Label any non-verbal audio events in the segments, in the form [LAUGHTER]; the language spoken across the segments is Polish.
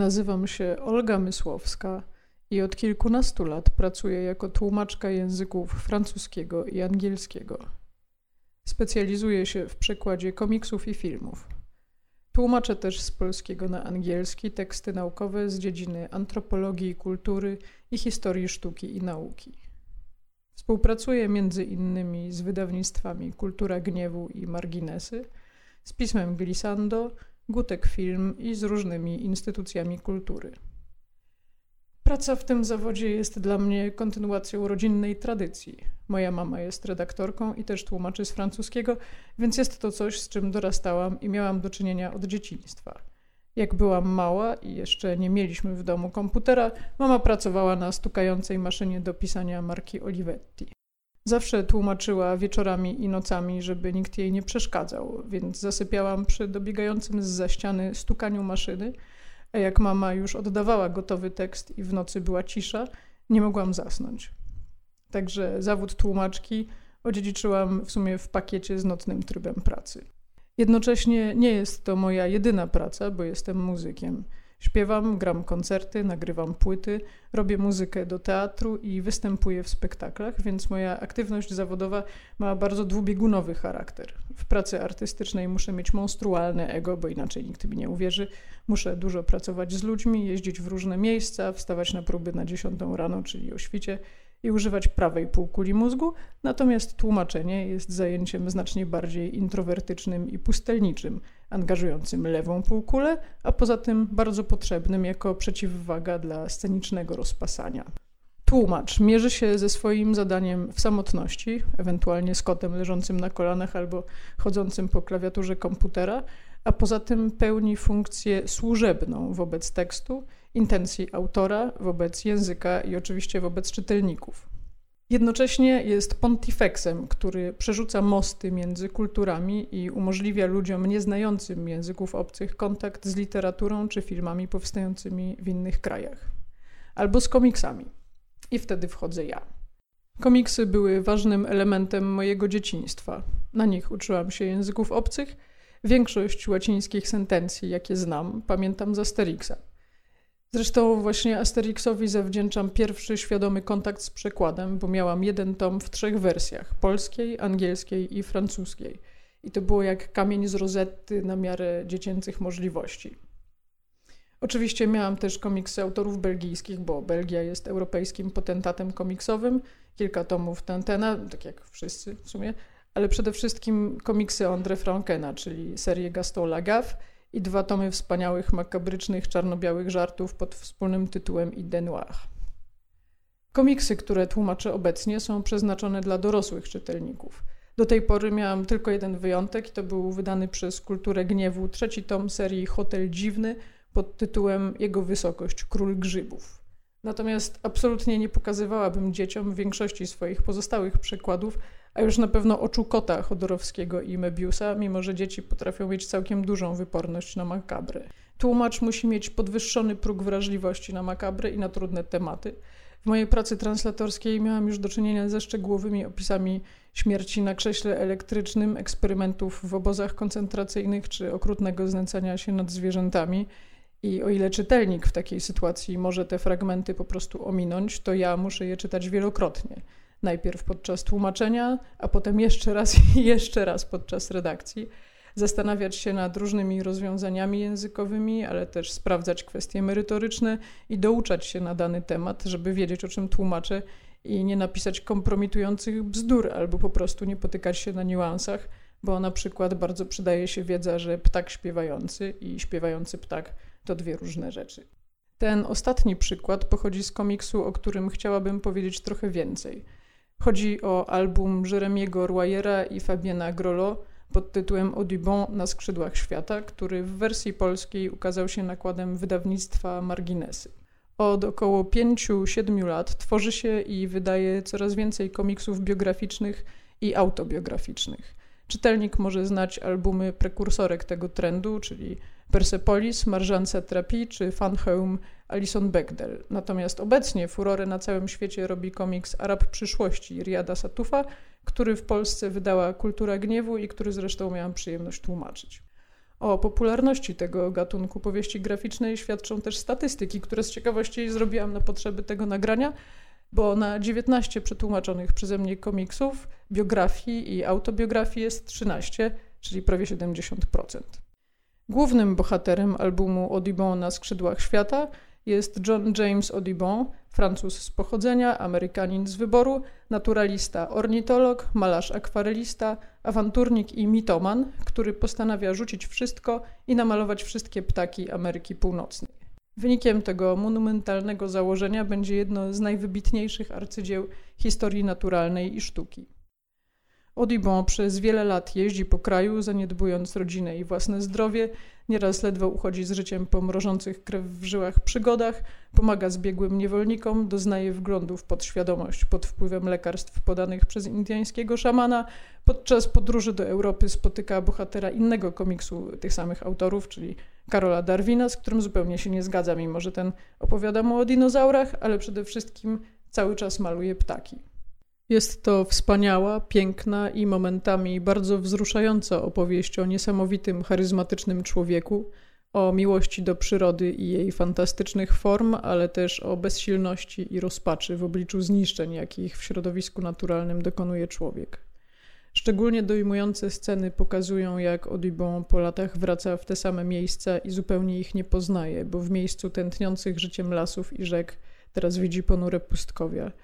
Nazywam się Olga Mysłowska i od kilkunastu lat pracuję jako tłumaczka języków francuskiego i angielskiego. Specjalizuję się w przekładzie komiksów i filmów. Tłumaczę też z polskiego na angielski teksty naukowe z dziedziny antropologii, kultury i historii sztuki i nauki. Współpracuję między innymi z wydawnictwami Kultura Gniewu i Marginesy, z pismem Glissando, Gutek Film i z różnymi instytucjami kultury. Praca w tym zawodzie jest dla mnie kontynuacją rodzinnej tradycji. Moja mama jest redaktorką i też tłumaczy z francuskiego, więc jest to coś, z czym dorastałam i miałam do czynienia od dzieciństwa. Jak byłam mała i jeszcze nie mieliśmy w domu komputera, mama pracowała na stukającej maszynie do pisania marki Olivetti. Zawsze tłumaczyła wieczorami i nocami, żeby nikt jej nie przeszkadzał, więc zasypiałam przy dobiegającym z za ściany stukaniu maszyny, a jak mama już oddawała gotowy tekst i w nocy była cisza, nie mogłam zasnąć. Także zawód tłumaczki odziedziczyłam w sumie w pakiecie z nocnym trybem pracy. Jednocześnie nie jest to moja jedyna praca, bo jestem muzykiem. Śpiewam, gram koncerty, nagrywam płyty, robię muzykę do teatru i występuję w spektaklach, więc moja aktywność zawodowa ma bardzo dwubiegunowy charakter. W pracy artystycznej muszę mieć monstrualne ego, bo inaczej nikt mi nie uwierzy. Muszę dużo pracować z ludźmi, jeździć w różne miejsca, wstawać na próby na 10 rano, czyli o świcie i używać prawej półkuli mózgu, natomiast tłumaczenie jest zajęciem znacznie bardziej introwertycznym i pustelniczym, angażującym lewą półkulę, a poza tym bardzo potrzebnym jako przeciwwaga dla scenicznego rozpasania. Tłumacz mierzy się ze swoim zadaniem w samotności, ewentualnie z kotem leżącym na kolanach albo chodzącym po klawiaturze komputera, a poza tym pełni funkcję służebną wobec tekstu, intencji autora, wobec języka i oczywiście wobec czytelników. Jednocześnie jest pontifexem, który przerzuca mosty między kulturami i umożliwia ludziom nieznającym języków obcych kontakt z literaturą czy filmami powstającymi w innych krajach. Albo z komiksami. I wtedy wchodzę ja. Komiksy były ważnym elementem mojego dzieciństwa. Na nich uczyłam się języków obcych. Większość łacińskich sentencji, jakie znam, pamiętam z Asterixa. Zresztą właśnie Asterixowi zawdzięczam pierwszy świadomy kontakt z przekładem, bo miałam jeden tom w trzech wersjach: polskiej, angielskiej i francuskiej. I to było jak kamień z rozetty na miarę dziecięcych możliwości. Oczywiście miałam też komiksy autorów belgijskich, bo Belgia jest europejskim potentatem komiksowym. Kilka tomów Tantena, tak jak wszyscy w sumie, ale przede wszystkim komiksy André Frankena, czyli serię Gaston Lagaffe i dwa tomy wspaniałych, makabrycznych, czarno-białych żartów pod wspólnym tytułem Idée Noire. Komiksy, które tłumaczę obecnie, są przeznaczone dla dorosłych czytelników. Do tej pory miałam tylko jeden wyjątek i to był wydany przez Kulturę Gniewu trzeci tom serii Hotel Dziwny pod tytułem Jego Wysokość Król Grzybów. Natomiast absolutnie nie pokazywałabym dzieciom większości swoich pozostałych przekładów, a już na pewno oczu kota Chodorowskiego i Mebiusa, mimo że dzieci potrafią mieć całkiem dużą wyporność na makabry. Tłumacz musi mieć podwyższony próg wrażliwości na makabry i na trudne tematy. W mojej pracy translatorskiej miałam już do czynienia ze szczegółowymi opisami śmierci na krześle elektrycznym, eksperymentów w obozach koncentracyjnych czy okrutnego znęcania się nad zwierzętami. I o ile czytelnik w takiej sytuacji może te fragmenty po prostu ominąć, to ja muszę je czytać wielokrotnie najpierw podczas tłumaczenia, a potem jeszcze raz [LAUGHS] i jeszcze raz podczas redakcji. Zastanawiać się nad różnymi rozwiązaniami językowymi, ale też sprawdzać kwestie merytoryczne i douczać się na dany temat, żeby wiedzieć, o czym tłumaczę i nie napisać kompromitujących bzdur albo po prostu nie potykać się na niuansach, bo na przykład bardzo przydaje się wiedza, że ptak śpiewający i śpiewający ptak to dwie różne rzeczy. Ten ostatni przykład pochodzi z komiksu, o którym chciałabym powiedzieć trochę więcej – Chodzi o album Jeremiego Royera i Fabiena Grolo pod tytułem Audubon na skrzydłach świata, który w wersji polskiej ukazał się nakładem wydawnictwa Marginesy. Od około 5-7 lat tworzy się i wydaje coraz więcej komiksów biograficznych i autobiograficznych. Czytelnik może znać albumy prekursorek tego trendu, czyli Persepolis, Marjan Satrapi czy Fan Home Alison Bechdel. Natomiast obecnie furorę na całym świecie robi komiks Arab przyszłości Riada Satufa, który w Polsce wydała Kultura Gniewu i który zresztą miałam przyjemność tłumaczyć. O popularności tego gatunku powieści graficznej świadczą też statystyki, które z ciekawości zrobiłam na potrzeby tego nagrania, bo na 19 przetłumaczonych przeze mnie komiksów, biografii i autobiografii jest 13, czyli prawie 70%. Głównym bohaterem albumu Audubon na skrzydłach świata jest John James Audubon, Francuz z pochodzenia, Amerykanin z wyboru, naturalista, ornitolog, malarz akwarelista, awanturnik i mitoman, który postanawia rzucić wszystko i namalować wszystkie ptaki Ameryki Północnej. Wynikiem tego monumentalnego założenia będzie jedno z najwybitniejszych arcydzieł historii naturalnej i sztuki. Audubon przez wiele lat jeździ po kraju, zaniedbując rodzinę i własne zdrowie, nieraz ledwo uchodzi z życiem po mrożących krew w żyłach przygodach, pomaga zbiegłym niewolnikom, doznaje wglądów pod świadomość pod wpływem lekarstw podanych przez indyjskiego szamana. Podczas podróży do Europy spotyka bohatera innego komiksu tych samych autorów, czyli Karola Darwina, z którym zupełnie się nie zgadza, mimo że ten opowiada mu o dinozaurach, ale przede wszystkim cały czas maluje ptaki. Jest to wspaniała, piękna i momentami bardzo wzruszająca opowieść o niesamowitym, charyzmatycznym człowieku, o miłości do przyrody i jej fantastycznych form, ale też o bezsilności i rozpaczy w obliczu zniszczeń, jakich w środowisku naturalnym dokonuje człowiek. Szczególnie dojmujące sceny pokazują, jak Audubon po latach wraca w te same miejsca i zupełnie ich nie poznaje, bo w miejscu tętniących życiem lasów i rzek teraz widzi ponure pustkowia –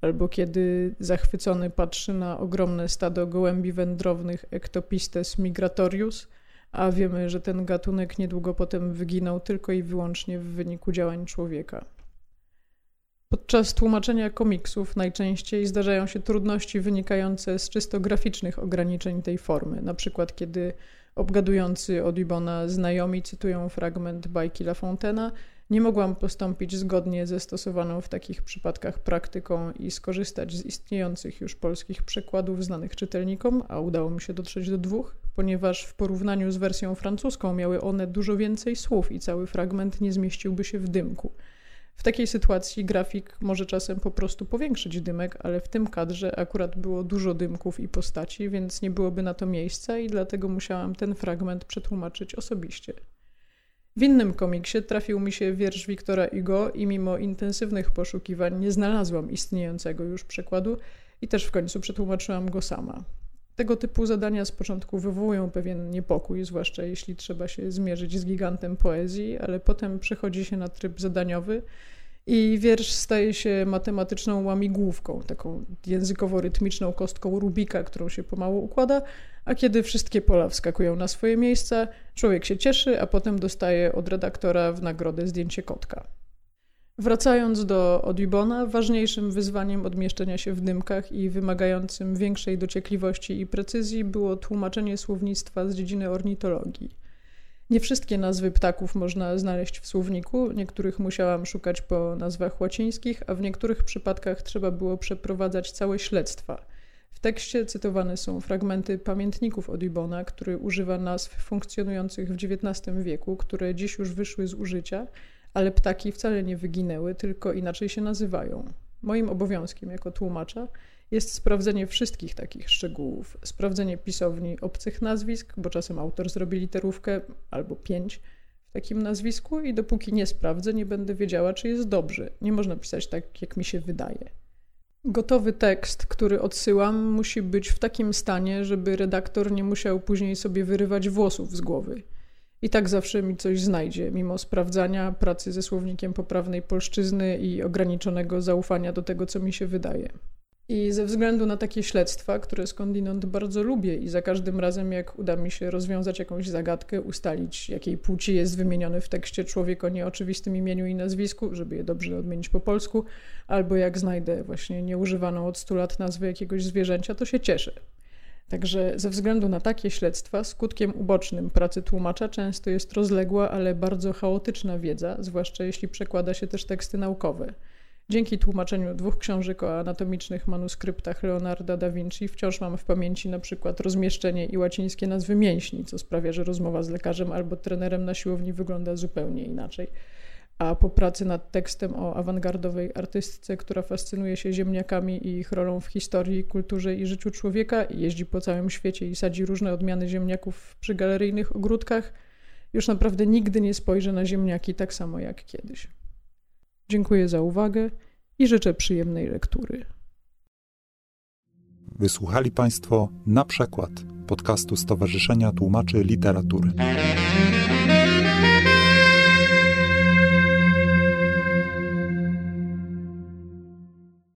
albo kiedy zachwycony patrzy na ogromne stado gołębi wędrownych Ectopistes migratorius, a wiemy, że ten gatunek niedługo potem wyginął tylko i wyłącznie w wyniku działań człowieka. Podczas tłumaczenia komiksów najczęściej zdarzają się trudności wynikające z czysto graficznych ograniczeń tej formy, na przykład kiedy obgadujący Audubona znajomi cytują fragment bajki La Fontaina, nie mogłam postąpić zgodnie ze stosowaną w takich przypadkach praktyką i skorzystać z istniejących już polskich przekładów znanych czytelnikom, a udało mi się dotrzeć do dwóch, ponieważ w porównaniu z wersją francuską miały one dużo więcej słów i cały fragment nie zmieściłby się w dymku. W takiej sytuacji grafik może czasem po prostu powiększyć dymek, ale w tym kadrze akurat było dużo dymków i postaci, więc nie byłoby na to miejsca i dlatego musiałam ten fragment przetłumaczyć osobiście. W innym komiksie trafił mi się wiersz Wiktora Hugo i mimo intensywnych poszukiwań nie znalazłam istniejącego już przekładu i też w końcu przetłumaczyłam go sama. Tego typu zadania z początku wywołują pewien niepokój, zwłaszcza jeśli trzeba się zmierzyć z gigantem poezji, ale potem przechodzi się na tryb zadaniowy i wiersz staje się matematyczną łamigłówką, taką językowo-rytmiczną kostką Rubika, którą się pomału układa, a kiedy wszystkie pola wskakują na swoje miejsca, człowiek się cieszy, a potem dostaje od redaktora w nagrodę zdjęcie kotka. Wracając do Audubona, ważniejszym wyzwaniem odmieszczenia się w dymkach i wymagającym większej dociekliwości i precyzji było tłumaczenie słownictwa z dziedziny ornitologii. Nie wszystkie nazwy ptaków można znaleźć w słowniku, niektórych musiałam szukać po nazwach łacińskich, a w niektórych przypadkach trzeba było przeprowadzać całe śledztwa. W tekście cytowane są fragmenty pamiętników Audubona, który używa nazw funkcjonujących w XIX wieku, które dziś już wyszły z użycia, ale ptaki wcale nie wyginęły, tylko inaczej się nazywają. Moim obowiązkiem jako tłumacza jest sprawdzenie wszystkich takich szczegółów, sprawdzenie pisowni obcych nazwisk, bo czasem autor zrobi literówkę albo pięć w takim nazwisku i dopóki nie sprawdzę, nie będę wiedziała, czy jest dobrze. Nie można pisać tak, jak mi się wydaje. Gotowy tekst, który odsyłam, musi być w takim stanie, żeby redaktor nie musiał później sobie wyrywać włosów z głowy. I tak zawsze mi coś znajdzie, mimo sprawdzania, pracy ze słownikiem poprawnej polszczyzny i ograniczonego zaufania do tego, co mi się wydaje. I ze względu na takie śledztwa, które skądinąd bardzo lubię i za każdym razem, jak uda mi się rozwiązać jakąś zagadkę, ustalić, jakiej płci jest wymieniony w tekście człowiek o nieoczywistym imieniu i nazwisku, żeby je dobrze odmienić po polsku, albo jak znajdę właśnie nieużywaną od 100 lat nazwę jakiegoś zwierzęcia, to się cieszę. Także ze względu na takie śledztwa, skutkiem ubocznym pracy tłumacza często jest rozległa, ale bardzo chaotyczna wiedza, zwłaszcza jeśli przekłada się też teksty naukowe. Dzięki tłumaczeniu dwóch książek o anatomicznych manuskryptach Leonarda da Vinci wciąż mam w pamięci na przykład rozmieszczenie i łacińskie nazwy mięśni, co sprawia, że rozmowa z lekarzem albo trenerem na siłowni wygląda zupełnie inaczej. A po pracy nad tekstem o awangardowej artystce, która fascynuje się ziemniakami i ich rolą w historii, kulturze i życiu człowieka, jeździ po całym świecie i sadzi różne odmiany ziemniaków przy galeryjnych ogródkach, już naprawdę nigdy nie spojrzę na ziemniaki tak samo jak kiedyś. Dziękuję za uwagę i życzę przyjemnej lektury. Wysłuchali Państwo na przykład podcastu Stowarzyszenia Tłumaczy Literatury.